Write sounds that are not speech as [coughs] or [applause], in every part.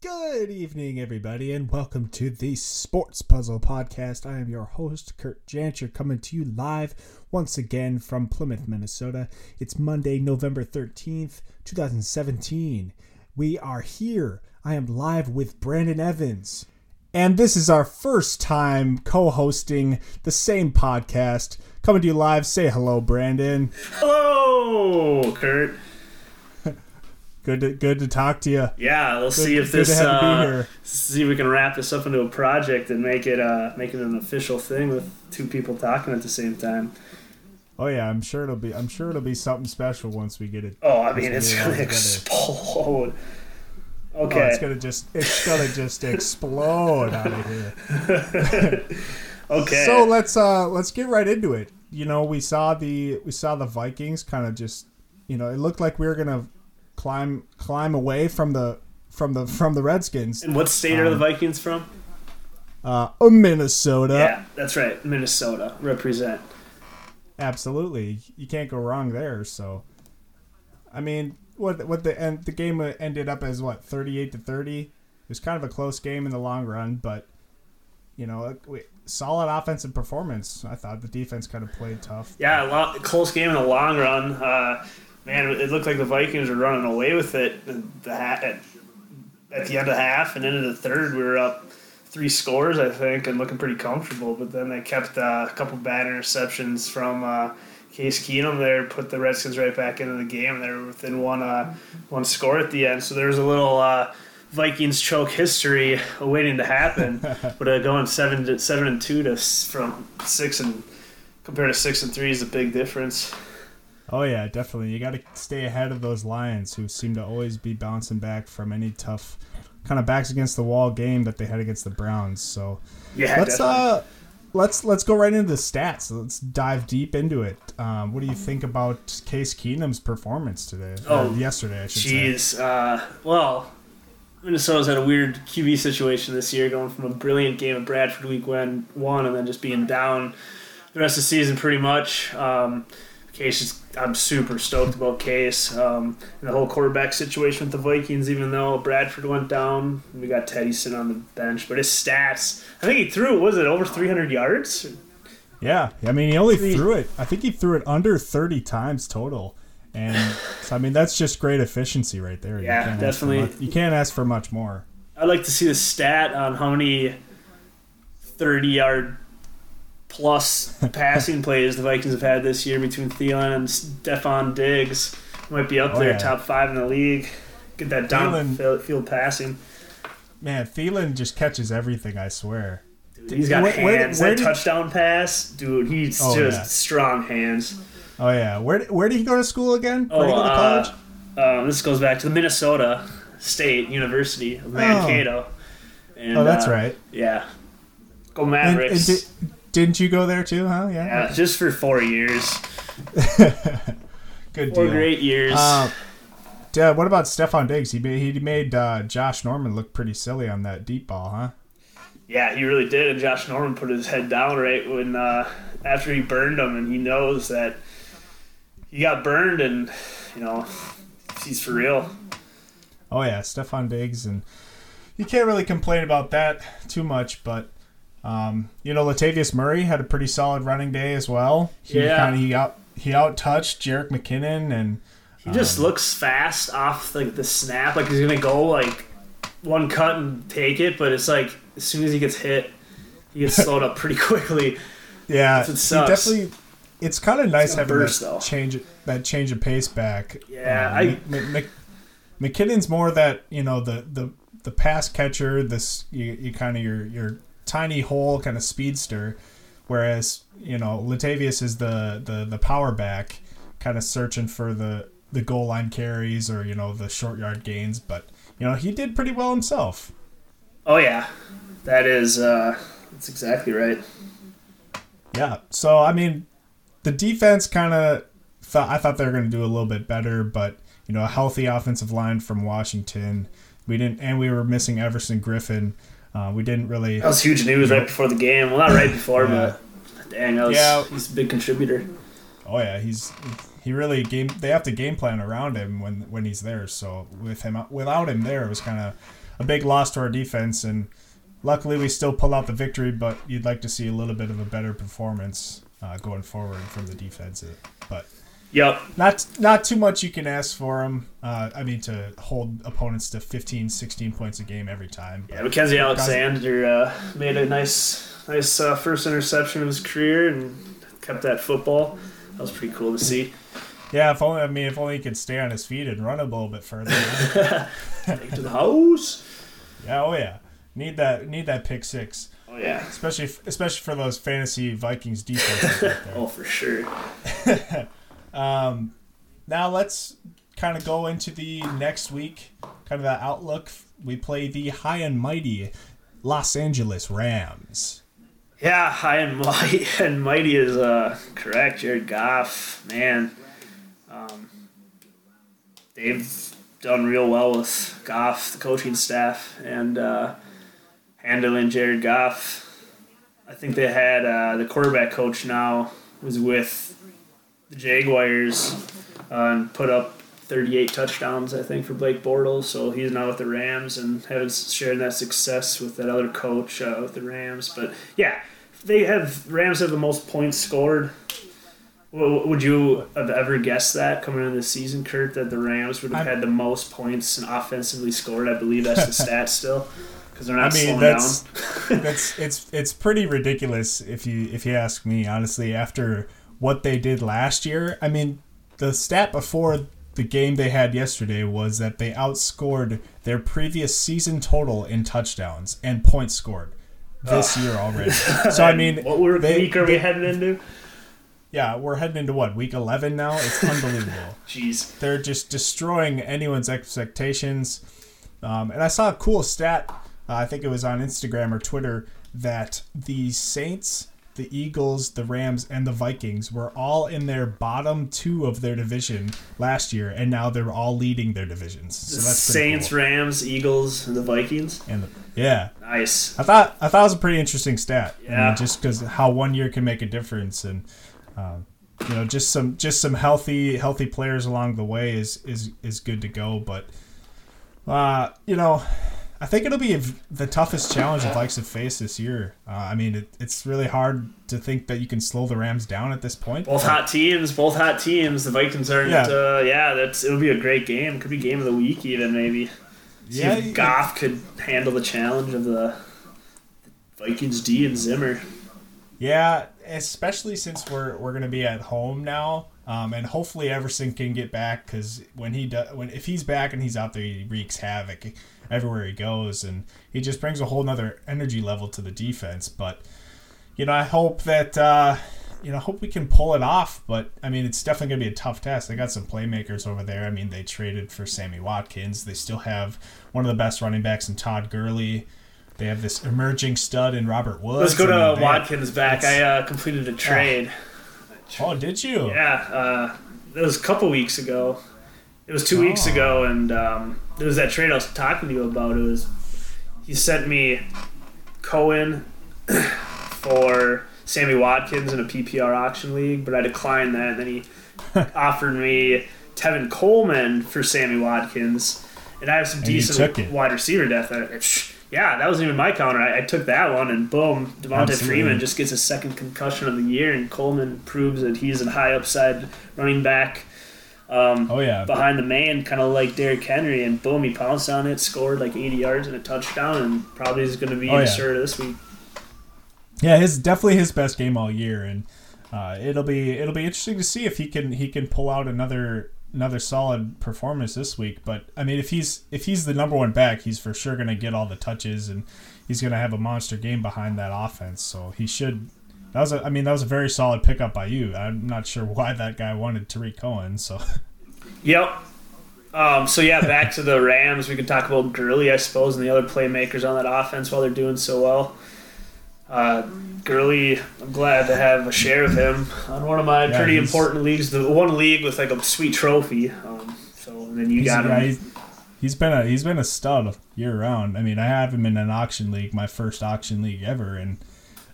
Good evening, everybody, and welcome to the Sports Puzzle Podcast. I am your host, Kurt Jancher, coming to you live once again from Plymouth, Minnesota. It's Monday, November 13th, 2017. We are here. I am live with Brandon Evans. And this is our first time co hosting the same podcast. Coming to you live. Say hello, Brandon. Hello, Kurt. Good to, good to talk to you. Yeah, let's Good- see if this have you be uh, see if we can wrap this up into a project and make it uh make it an official thing with two people talking at the same time. Oh yeah, I'm sure it'll be. I'm sure it'll be something special once we get it. Oh, I mean, it's get it all gonna explode. Oh, Okay. it's gonna just. It's gonna just explode out of here. [laughs] okay. So let's uh let's get right into it. You know, we saw the we saw the Vikings kind of just. You know, it looked like we were gonna climb climb away from the from the from the Redskins. and what state are the um, Vikings from? Uh, uh, Minnesota. yeah, that's right, Minnesota. Represent. Absolutely, you can't go wrong there. So, I mean, what what the end the game ended up as what thirty eight to thirty. It was kind of a close game in the long run, but you know, solid offensive performance. I thought the defense kind of played tough. Yeah, a lot, close game in the long run. Uh, man, it looked like the Vikings were running away with it. at The ha- at, at the end of half and into the third, we were up three scores, I think, and looking pretty comfortable. But then they kept uh, a couple bad interceptions from uh, Case Keenum there, put the Redskins right back into the game, they were within one uh, one score at the end. So there was a little. Uh, Vikings choke history awaiting to happen, [laughs] but uh, going seven to seven and two to from six and compared to six and three is a big difference. Oh yeah, definitely. You got to stay ahead of those Lions, who seem to always be bouncing back from any tough kind of backs against the wall game that they had against the Browns. So. Yeah, let's definitely. uh let's let's go right into the stats let's dive deep into it um, what do you think about case keenum's performance today Oh, or yesterday i should say Jeez. Uh, well, Minnesota's had a weird QB situation this year, going from a brilliant game at Bradford week one, one and then just being down the rest of the season pretty much. Um, Case, is, I'm super stoked about Case. Um, and the whole quarterback situation with the Vikings, even though Bradford went down, we got Teddy sitting on the bench. But his stats, I think he threw, was it, over 300 yards? yeah i mean he only Three- threw it i think he threw it under 30 times total and so, i mean that's just great efficiency right there Yeah, for definitely. much- you can't ask for much more I'd like to see the stat on how many 30 yard plus passing plays the Vikings have had this year between Thielen and Stefon Diggs. Might be up Oh, there, yeah. top five in the league. Get that down Thielen- field, passing. man Thielen just catches everything i swear Dude, he's got Where- where- hands. where that did- touchdown pass, dude. He's Oh, just yeah. strong hands. oh yeah where where did he go to school again where Oh, did he go to uh, college um, this goes back to the Minnesota State University of Mankato. And, oh that's uh, right Yeah. Go Mavericks. and di- didn't you go there too huh yeah, yeah, just for four years. [laughs] good Four deal great years. Uh, Dad, what about Stefon Diggs? He made he made uh, Josh Norman look pretty silly on that deep ball, huh? yeah, he really did. And Josh Norman put his head down right when uh, after he burned him, and he knows that he got burned, and you know he's for real. Oh yeah, Stefon Diggs, and you can't really complain about that too much. But um, you know, Latavius Murray had a pretty solid running day as well. He Yeah. kind of he out he out touched Jerick McKinnon, and He just Um, looks fast off like the snap, like he's gonna go like one cut and take it, but it's like as soon as he gets hit, he gets [laughs] slowed up pretty quickly. yeah, It sucks. definitely. It's kind of nice having burst, that though. change that change of pace back. Yeah, Um, I- Mc- Mc- McKinnon's more that you know the the the pass catcher. This you, you kind of your your tiny hole kind of speedster, whereas you know Latavius is the the the power back, kind of searching for the the goal line carries or you know the short yard gains. But you know he did pretty well himself. Oh yeah, that is uh, that's exactly right. Yeah. So I mean, the defense kind of thought I thought they were going to do a little bit better, but you know, a healthy offensive line from Washington. We didn't, and we were missing Everson Griffen. Uh, we didn't really. That was huge news right before the game. Well, not right before, Yeah. but dang, that was Yeah. he's a big contributor. Oh yeah, he's he really game. They have to game plan around him when when he's there. So with him without him there, it was kind of a big loss to our defense, and luckily we still pull out the victory. But you'd like to see a little bit of a better performance uh, going forward from the defense. But Yep. not not too much you can ask for them. Uh, I mean, to hold opponents to 15, 16 points a game every time. Yeah, Mackensie Alexander uh, made a nice, nice uh, first interception of his career and kept that football. That was pretty cool to see. Yeah, if only I mean if only he could stay on his feet and run a little bit further. [laughs] Take to the house. yeah, oh yeah, need that need that pick six, Oh yeah. especially especially for those fantasy Vikings defenses. [laughs] Oh for sure. [laughs] Um, now let's kind of go into the next week, kind of the outlook. We play the high and mighty Los Angeles Rams. Yeah, high and mighty [laughs] and mighty is uh, correct. Jared Goff, man, um, they've done real well with Goff, the coaching staff, and uh, handling Jared Goff. I think they had uh, the quarterback coach now was with the Jaguars uh, and put up 38 touchdowns, I think, for Blake Bortles. So he's now with the Rams and has shared that success with that other coach uh, with the Rams. But yeah, they have Rams have the most points scored. Would you have ever guessed that coming into the season, Kurt, that the Rams would have I'm- had the most points and offensively scored? I believe that's the [laughs] stat still because they're not I mean, slowing that's down. [laughs] that's it's it's pretty ridiculous if you if you ask me honestly. After what they did last year, I mean, the stat before the game they had yesterday was that they outscored their previous season total in touchdowns and points scored this year already. [laughs] So I mean, what we're, they- week are they- we heading into? yeah, we're heading into what week eleven now. It's [laughs] unbelievable. Jeez. they're just destroying anyone's expectations. Um, and I saw a cool stat. Uh, I think it was on Instagram or Twitter that the Saints, the Eagles, the Rams, and the Vikings were all in their bottom two of their division last year, and now they're all leading their divisions. So that's Saints, cool. Rams, Eagles, and the Vikings. And the, yeah, Nice. I thought I thought it was a pretty interesting stat. I mean, Yeah. just because how one year can make a difference, and um, you know, just some just some healthy healthy players along the way is is is good to go. But uh, you know, I think it'll be the toughest challenge the Vikes have faced this year. Uh, I mean, it, it's really hard to think that you can slow the Rams down at this point. Both hot teams, both hot teams. The Vikings aren't. Yeah. Uh, yeah, that's it'll be a great game. Could be game of the week even maybe. See Yeah, if Goff could handle the challenge of the Vikings D and Zimmer. Yeah, especially since we're we're gonna be at home now, um, and hopefully Everson can get back because when he does, when if he's back and he's out there, he wreaks havoc everywhere he goes, and he just brings a whole nother energy level to the defense. But you know, I hope that uh, you know, I hope we can pull it off. But I mean, it's definitely gonna be a tough test. They got some playmakers over there. I mean, they traded for Sammy Watkins. They still have one of the best running backs in Todd Gurley. They have this emerging stud in Robert Woods. Let's go I mean, to Watkins back. I uh, completed a trade. Oh, did you? Yeah, uh, it was a couple weeks ago. It was two weeks Oh. ago, and um, there was that trade I was talking to you about. It was he sent me Cohen [coughs] for Sammy Watkins in a PPR auction league, but I declined that. And then he [laughs] offered me Tevin Coleman for Sammy Watkins, and I have some And decent wide receiver depth. It- psh, yeah, that wasn't even my counter. I, I took that one, and boom, Devonta Absolutely. Freeman just gets a second concussion of the year, and Coleman proves that he's a high upside running back um, Oh yeah. behind the man, kind of like Derrick Henry, and boom, he pounced on it, scored like 80 yards and a touchdown, and probably is going to be Oh, the yeah. starter this week. Yeah, his definitely his best game all year, and uh, it'll be it'll be interesting to see if he can he can pull out another another solid performance this week. But I mean, if he's if he's the number one back, he's for sure going to get all the touches, and he's going to have a monster game behind that offense. So he should. That was a, I mean that was a very solid pickup by you. I'm not sure why that guy wanted Tarik Cohen. So Yep. Um, so yeah, back to the Rams. We can talk about Gurley, I suppose, and the other playmakers on that offense while they're doing so well. Uh, Gurley, I'm glad to have a share of him on one of my Yeah, pretty important leagues. The one league with like a sweet trophy. Um, so and then you got him. he's, he's been a he's been a stud year round. I mean, I have him in an auction league, my first auction league ever, and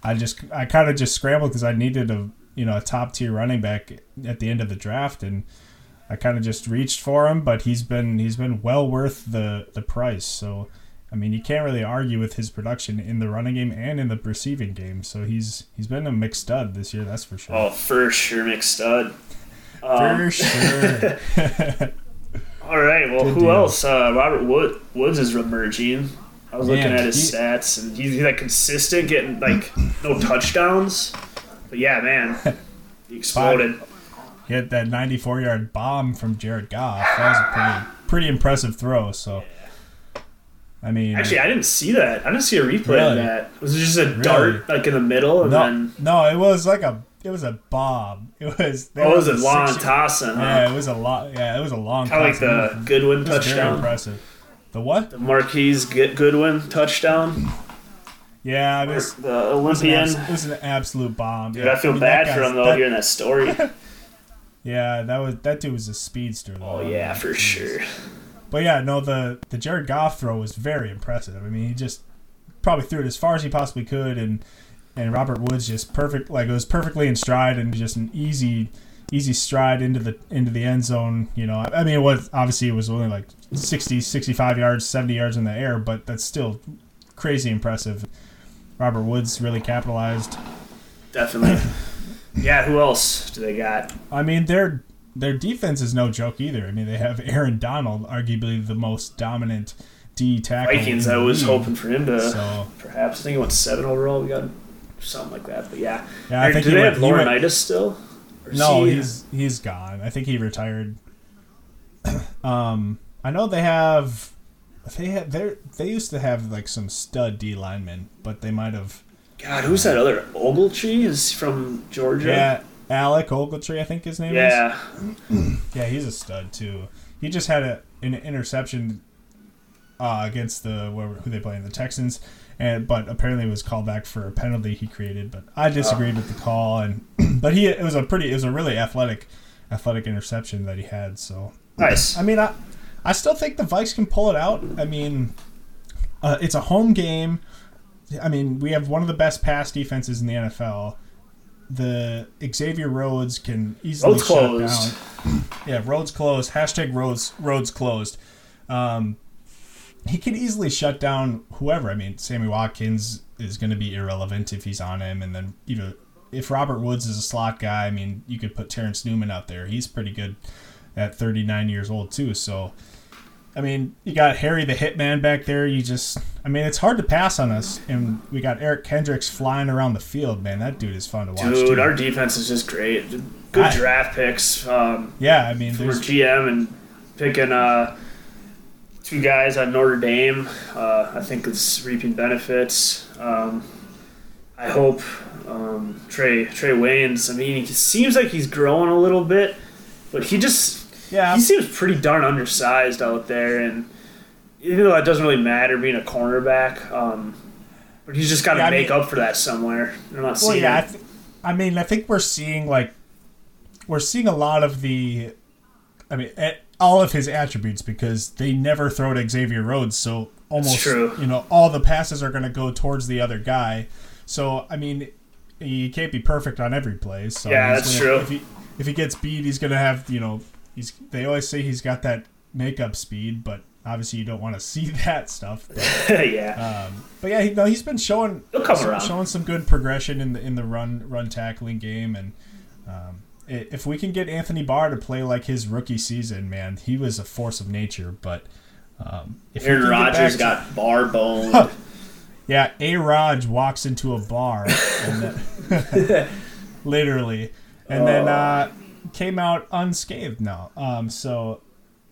I just I kind of just scrambled because I needed a you know a top tier running back at the end of the draft, and I kind of just reached for him. But he's been he's been well worth the the price. So I mean, you can't really argue with his production in the running game and in the receiving game. So he's he's been a mixed stud this year, that's for sure. Oh, for sure, mixed stud. Um, for sure. [laughs] [laughs] all right. Well, Good who deal. else? Uh, Robert Wood, Woods is emerging. I was Man, looking at his he, stats, and he's like consistent, getting like no touchdowns. But yeah, man, [laughs] he exploded. He had that 94 yard bomb from Jared Goff. That was a pretty pretty impressive throw. So, I mean, actually, I didn't see that. I didn't see a replay really? of that. Was it just a really? dart like in the middle? And no, then... no, it was like a it was a bomb. [laughs] It was. Oh, it was a long tossing. Huh? Yeah, it was a lot. Yeah, it was a long. Kind of like the Goodwin touchdown. Very impressive. The what? The Marquise Goodwin touchdown. Yeah, it was the Olympian. It was, an, it was an absolute bomb. Dude, I feel I mean, bad for him though that, hearing that story. [laughs] yeah, that was that dude was a speedster. Though. Oh yeah, for sure. But yeah, no, the the Jared Goff throw was very impressive. I mean, he just probably threw it as far as he possibly could, and and Robert Woods just perfect, like it was perfectly in stride and just an easy easy stride into the into the end zone. You know, I mean, it was obviously it was only like 60, 65 yards, 70 yards in the air, but that's still crazy impressive. Robert Woods really capitalized. Definitely. yeah, who else do they got? I mean, their their defense is no joke either. I mean, they have Aaron Donald, arguably the most dominant D tackle. Vikings. I was hoping for him to so, perhaps. I think he went seven overall. We got something like that. But yeah, yeah. I think do they went, have Laurinaitis still? no, he, he's he's gone. I think he retired. [clears throat] um, I know they have they had they they used to have like some stud D linemen, but they might have. God, who's that other Ogletree? Is from Georgia? Yeah, Alec Ogletree, I think his name yeah. is. Yeah, [clears throat] yeah, he's a stud too. He just had a an interception uh, against the who they play in the Texans, and but apparently it was called back for a penalty he created. But I disagreed oh. with the call, and [clears throat] but he it was a pretty it was a really athletic athletic interception that he had. So nice. I mean, I I still think the Vikes can pull it out. I mean, uh, it's a home game. I mean, we have one of the best pass defenses in the NFL. The Xavier Rhodes can easily roads shut closed. down. [clears throat] Yeah, roads closed. Hashtag roads roads closed. Um, he can easily shut down whoever. I mean, Sammy Watkins is going to be irrelevant if he's on him, and then you know if Robert Woods is a slot guy, I mean, you could put Terrence Newman out there. He's pretty good at 39 years old too. So I mean, you got Harry the Hitman back there. You just, I mean, it's hard to pass on us. And we got Eric Kendricks flying around the field, man. That dude is fun to watch. Dude, too. our defense is just great. Good I, draft picks. Um, yeah, I mean, for GM and picking uh, two guys on Notre Dame, uh, I think it's reaping benefits. Um, I hope um, Trae Trae Waynes. I mean, he seems like he's growing a little bit, but he just yeah, he seems pretty darn undersized out there, and even though that doesn't really matter being a cornerback, um, but he's just got to yeah, make mean, up for that somewhere. I'm not well, seeing. Yeah, I, th- I mean, I think we're seeing like we're seeing a lot of the, I mean, all of his attributes because they never throw to Xavier Rhodes, so almost you know all the passes are going to go towards the other guy. So I mean, he can't be perfect on every play. So yeah, that's gonna, true. If he if he gets beat, he's going to have you know he's they always say he's got that makeup speed, but obviously you don't want to [laughs] see that stuff. But, [laughs] yeah. Um, but yeah, he, no, he's been showing some, showing some good progression in the in the run run tackling game, and um, if we can get Anthony Barr to play like his rookie season, man, he was a force of nature. But um, if Aaron Rodgers got [laughs] bar boned. yeah, A. Raj walks into a bar, and literally, and oh. then uh, came out unscathed now. Um, so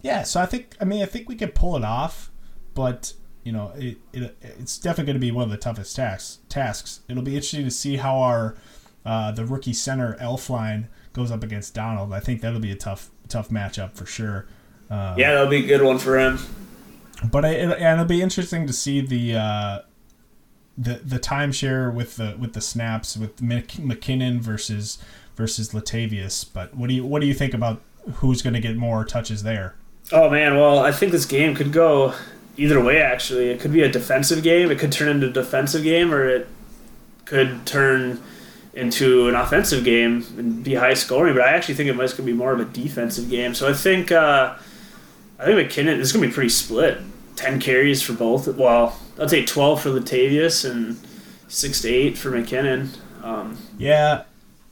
yeah, so I think I mean I think we can pull it off, but you know it, it it's definitely going to be one of the toughest tasks. Tasks. It'll be interesting to see how our uh, the rookie center Elflein goes up against Donald. I think that'll be a tough tough matchup for sure. Um, yeah, that'll be a good one for him. But it, and it'll be interesting to see the uh, the the timeshare with the with the snaps with McKinnon versus versus Latavius. But what do you what do you think about who's going to get more touches there? Oh man, well I think this game could go either way. Actually, it could be a defensive game. It could turn into a defensive game, or it could turn into an offensive game and be high scoring. But I actually think it might be more of a defensive game. So I think uh, I think McKinnon is going to be pretty split. ten carries for both. Well, I'd say twelve for Latavius and six to eight for McKinnon. Um, yeah,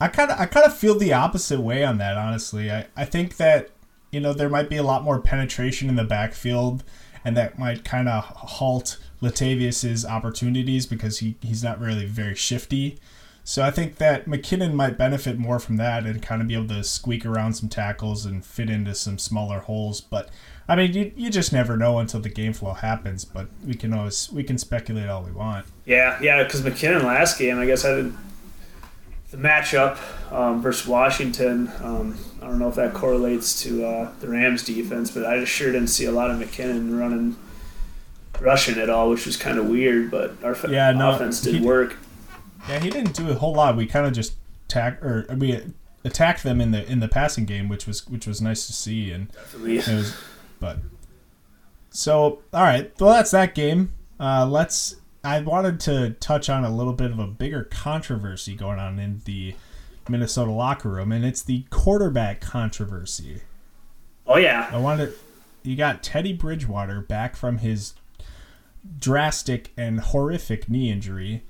I kind of I kind of feel the opposite way on that. Honestly, I I think that you know there might be a lot more penetration in the backfield, and that might kind of halt Latavius's opportunities because he he's not really very shifty. So I think that McKinnon might benefit more from that and kind of be able to squeak around some tackles and fit into some smaller holes. But I mean, you, you just never know until the game flow happens. But we can always we can speculate all we want. Yeah, yeah, because McKinnon last game, I guess I did the matchup um, versus Washington. Um, I don't know if that correlates to uh, the Rams defense, but I just sure didn't see a lot of McKinnon running rushing at all, which was kind of weird. But our yeah, no, offense did he, work. Yeah, he didn't do a whole lot. We kind of just attack or we attacked them in the in the passing game, which was which was nice to see. And Definitely. it was, but so all right. Well, that's that game. Uh, let's. I wanted to touch on a little bit of a bigger controversy going on in the Minnesota locker room, and it's the quarterback controversy. Oh yeah. I wanted. You got Teddy Bridgewater back from his drastic and horrific knee injury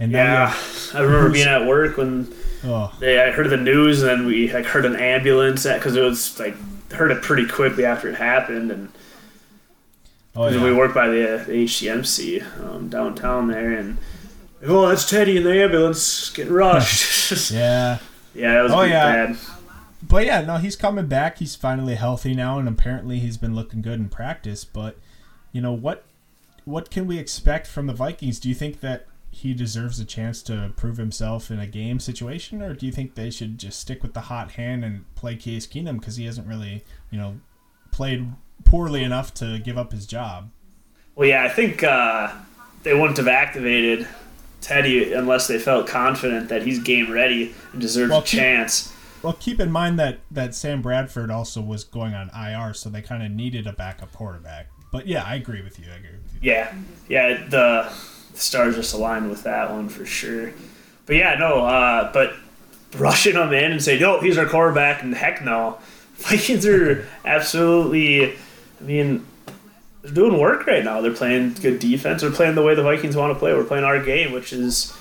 and yeah, I remember being at work when oh. they, I heard the news, and then we heard an ambulance because it was like heard it pretty quickly after it happened, and oh, yeah. we work by the, the HCMC um, downtown there, and oh, that's Teddy in the ambulance getting rushed. [laughs] yeah, yeah, it was oh, yeah. bad. But yeah, no, he's coming back. He's finally healthy now, and apparently he's been looking good in practice. But you know what? What can we expect from the Vikings? Do you think that he deserves a chance to prove himself in a game situation, or do you think they should just stick with the hot hand and play Case Keenum because he hasn't really, you know, played poorly enough to give up his job? Well, yeah, I think uh, they wouldn't have activated Teddy unless they felt confident that he's game ready and deserves well, a keep, chance. Well, keep in mind that that Sam Bradford also was going on IR, so they kind of needed a backup quarterback. But yeah, I agree with you. I agree with you. Yeah, yeah. The the stars just aligned with that one for sure. But yeah, no, uh, but rushing him in and say, no, he's our quarterback, and heck no. [laughs] Vikings are [laughs] absolutely, I mean, they're doing work right now. They're playing good defense. They're playing the way the Vikings want to play. We're playing our game, which is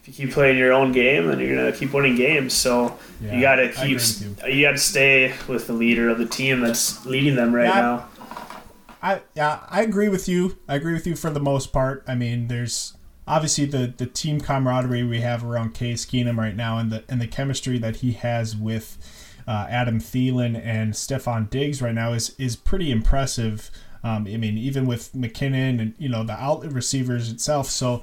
if you keep playing your own game, then you're gonna keep winning games. So yeah, you gotta keep, you. you. gotta stay with the leader of the team that's leading them right yeah, now. I yeah, I agree with you. I agree with you for the most part. I mean, there's obviously the the team camaraderie we have around Case Keenum right now, and the and the chemistry that he has with uh, Adam Thielen and Stefon Diggs right now is is pretty impressive. Um, I mean, even with McKinnon and you know the outlet receivers itself. So,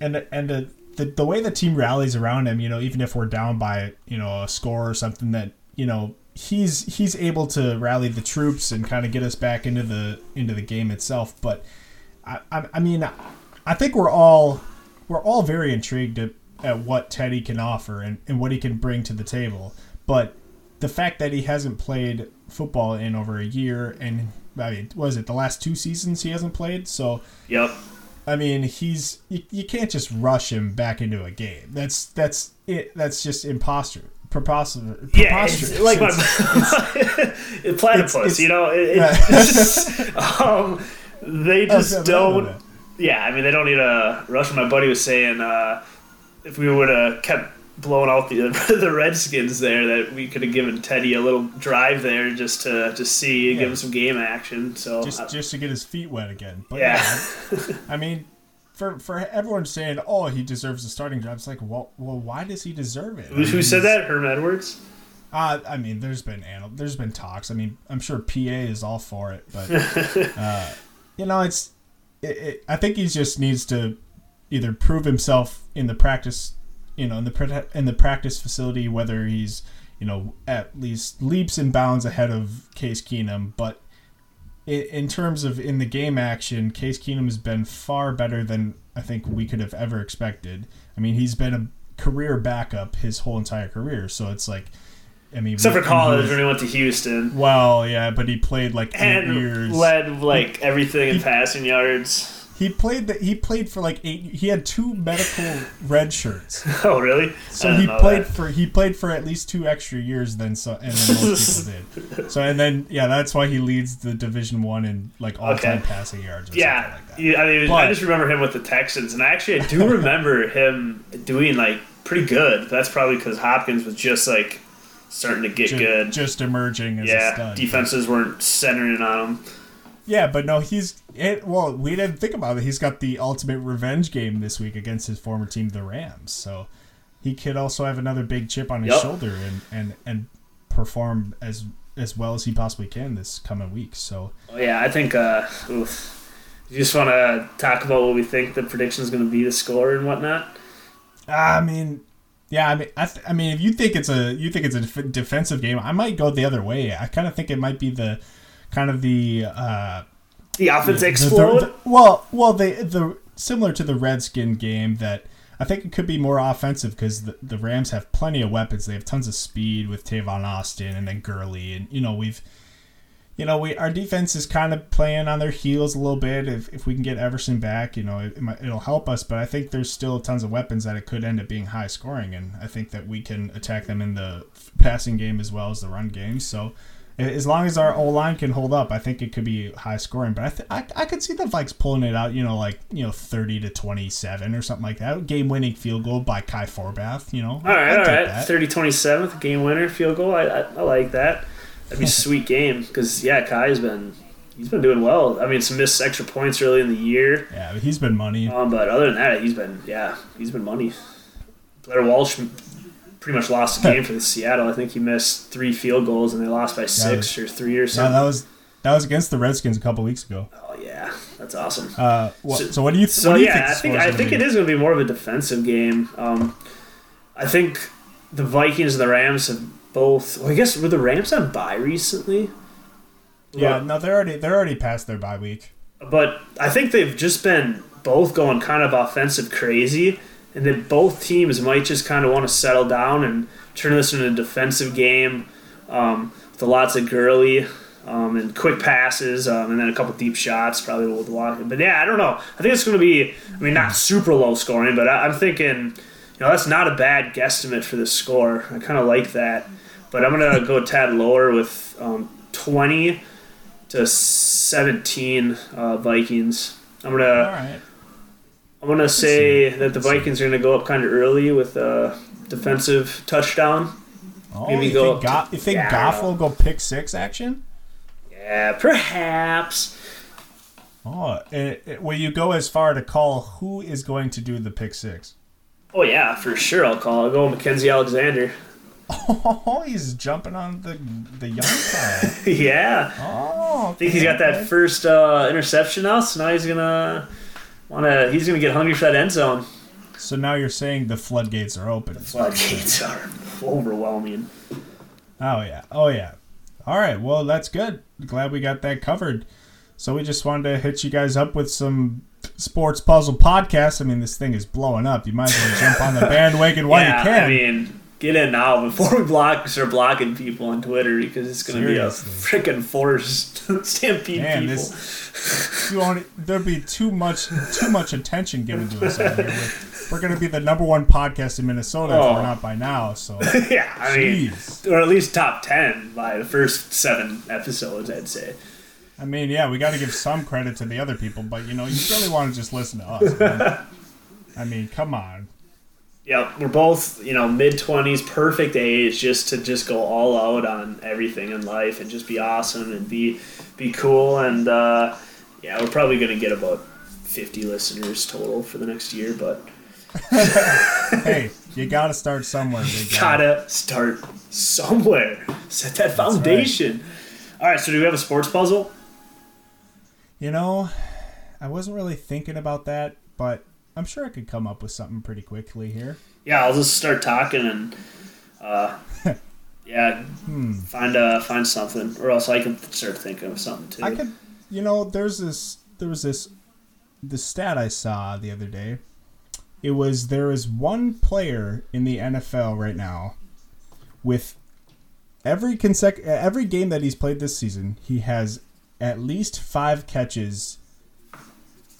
and and the, the the way the team rallies around him, you know, even if we're down by you know a score or something that you know he's he's able to rally the troops and kind of get us back into the into the game itself. But I, I, I mean, I think we're all we're all very intrigued at, at what Teddy can offer and, and what he can bring to the table. But the fact that he hasn't played football in over a year and I mean, was it the last two seasons he hasn't played? So yep. I mean, he's you, you can't just rush him back into a game. That's that's it. That's just imposter preposterous. Yeah, it's like my [laughs] it's, platypus. It's, it's, you know, it, it's [laughs] [laughs] um, they just don't. Yeah, I mean, they don't need a rush. My buddy was saying uh, if we would have kept blowing out the [laughs] the Redskins there, that we could have given Teddy a little drive there just to to see and yeah. give him some game action. So just just to get his feet wet again. But yeah, yeah [laughs] I mean, for for everyone saying, "Oh, he deserves a starting job," it's like, well, well, why does he deserve it? Who, who said that? Herm Edwards. Uh, I mean, there's been there's been talks. I mean, I'm sure PA is all for it, but [laughs] uh, you know, it's it, it, I think he just needs to either prove himself in the practice, you know, in the in the practice facility, whether he's you know at least leaps and bounds ahead of Case Keenum, but in terms of in the game action, Case Keenum has been far better than I think we could have ever expected. I mean, he's been a career backup his whole entire career, so it's like, I mean, except for college when he went to Houston. Well, yeah, but he played like and years. led like everything in passing yards. He played the, he played for like eight. He had two medical red shirts. [laughs] Oh, really? So he played that. for he played for at least two extra years than so and then most people [laughs] did. So and then yeah, that's why he leads the Division One in like all time okay. passing yards. yeah, like I mean, but, I just remember him with the Texans, and I actually I do [laughs] remember him doing like pretty good. That's probably because Hopkins was just like starting to get just, good, just emerging. As yeah, defenses weren't centering on him. Yeah, but no, he's it. Well, we didn't think about it. He's got the ultimate revenge game this week against his former team, the Rams. So he could also have another big chip on his yep. shoulder and and and perform as as well as he possibly can this coming week. So oh, yeah, I think. Uh, oof. You just want to talk about what we think the prediction is going to be, the score and whatnot. I mean, yeah, I mean, I, th- I mean, if you think it's a you think it's a def- defensive game, I might go the other way. I kind of think it might be the kind of the uh, the offense explode. The, the, well, well, they the similar to the Redskin game that I think it could be more offensive because the, the Rams have plenty of weapons. They have tons of speed with Tavon Austin and then Gurley, and you know we've. You know, we our defense is kind of playing on their heels a little bit. If, if we can get Everson back, you know, it, it'll help us. But I think there's still tons of weapons that it could end up being high scoring, and I think that we can attack them in the passing game as well as the run game. So as long as our O line can hold up, I think it could be high scoring. But I, th- I, I could see the Vikes pulling it out, you know, like you know, thirty to twenty seven or something like that. Game winning field goal by Kai Forbath, you know. All right, I'd all right, 30-27 game winner field goal. I, I, I like that. That'd be a [laughs] sweet game because yeah, Kai's been he's been doing well. I mean, some missed extra points early in the year. Yeah, he's been money. Um, but other than that, he's been yeah, he's been money. Blair Walsh pretty much lost the game for the [laughs] Seattle. I think he missed three field goals and they lost by six or three or something. Yeah, that was that was against the Redskins a couple weeks ago. Oh yeah, that's awesome. Uh, so, so, what do you? Th- so you yeah, think I think I think be? it is going to be more of a defensive game. Um, I think the Vikings and the Rams have both. Well, I guess were the Rams on bye recently? Yeah, no, they're already they're already past their bye week. But I think they've just been both going kind of offensive crazy and that both teams might just kind of want to settle down and turn this into a defensive game um, with lots of Gurley um, and quick passes um, and then a couple deep shots probably will walk. But yeah, I don't know. I think it's going to be. I mean, not super low scoring, but I, am thinking. You know, that's not a bad guesstimate for the score. I kind of like that, but I'm gonna [laughs] go a tad lower with um, 20 to 17 uh, Vikings. I'm gonna. I'm gonna say that the Vikings are gonna go up kind of early with a defensive touchdown. Oh, Maybe you go. Think, Go- you think yeah. Goff will go pick six action? Yeah, perhaps. Oh, it, it, will you go as far to call who is going to do the pick six? Oh yeah, for sure. I'll call. I'll go Mackensie Alexander. Oh, [laughs] he's jumping on the the young guy. [laughs] yeah. Oh, I think he's got that first uh, interception now, so now he's gonna wanna he's gonna get hungry for that end zone. So now you're saying the floodgates are open. The floodgates are overwhelming. Oh yeah. Oh yeah. All right. Well, that's good. Glad we got that covered. So we just wanted to hit you guys up with some sports puzzle podcasts. I mean, this thing is blowing up. You might as well jump on the bandwagon while yeah, you can. I mean, get in now before we block start blocking people on Twitter because it's going to be a freaking force [laughs] stampede Man, people. This, you only, there'll be too much too much attention given to us out here. We're, we're going to be the number one podcast in Minnesota oh. if we're oh. not by now. So [laughs] yeah, I Jeez. mean, or at least top ten by the first seven episodes, I'd say. I mean, yeah, we got to give some credit to the other people, but you know, you really want to just listen to us. [laughs] I mean, come on. Yep, we're both you know mid twenties, perfect age just to just go all out on everything in life and just be awesome and be be cool and uh, yeah, we're probably gonna get about fifty listeners total for the next year, but [laughs] hey, [laughs] you gotta start somewhere. Big gotta start somewhere. Set that foundation. Right. All right, so do we have a sports puzzle? You know, I wasn't really thinking about that, but I'm sure I could come up with something pretty quickly here. Yeah, I'll just start talking and uh, [laughs] yeah, hmm. find uh find something, or else I can start thinking of something too. I could, you know, there's this there was this the stat I saw the other day. It was there is one player in the NFL right now with every consec every game that he's played this season, he has at least five catches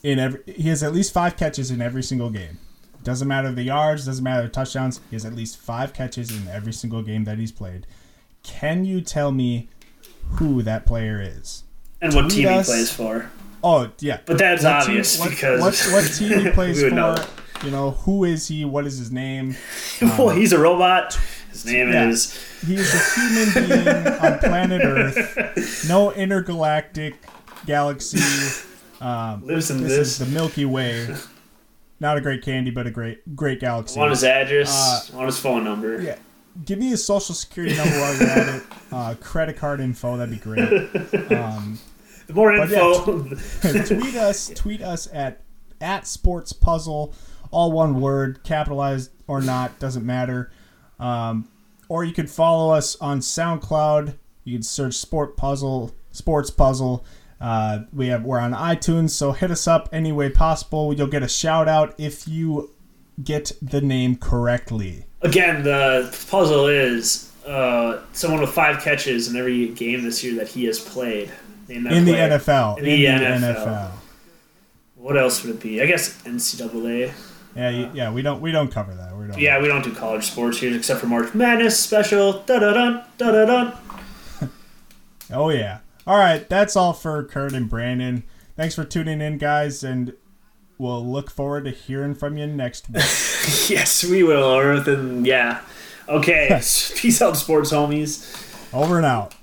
in every. He has at least five catches in every single game. Doesn't matter the yards, doesn't matter the touchdowns. He has at least five catches in every single game that he's played. Can you tell me who that player is? And what Tweet team us. he plays for. Oh yeah, But that's What team- obvious what, because what, what team he [laughs] plays we would know. for? You know who is he? What is his name? [laughs] well, um, he's a robot. His name Yeah. is He is a human being on planet [laughs] Earth. No intergalactic galaxy. Um, lives in this, this. is the Milky Way. [laughs] Not a great candy, but a great great galaxy. want his address, Uh, want his phone number. Yeah. Give me his social security number while you're at it. [laughs] Uh, credit card info, that'd be great. Um, The [laughs] more But yeah, info, tweet us, tweet us at at Sports Puzzle, all one word, capitalized or not, doesn't matter. Um, or you could follow us on SoundCloud. You can search Sport Puzzle, Sports Puzzle. Uh, we have we're on iTunes, so hit us up any way possible. You'll get a shout out if you get the name correctly. again, the puzzle is uh, someone with five catches in every game this year that he has played. That in the. NFL. In the NFL. What else would it be? I guess NCAA. Yeah, y- yeah, we don't we don't cover that. We don't. Yeah, we don't do college sports here except for March Madness special. Da da dun da da dun. [laughs] Oh yeah. All right, that's all for Kurt and Brandon. Thanks for tuning in, guys, and we'll look forward to hearing from you next week. [laughs] Yes, we will. Earth, and yeah. Okay. [laughs] Peace out, sports homies. Over and out.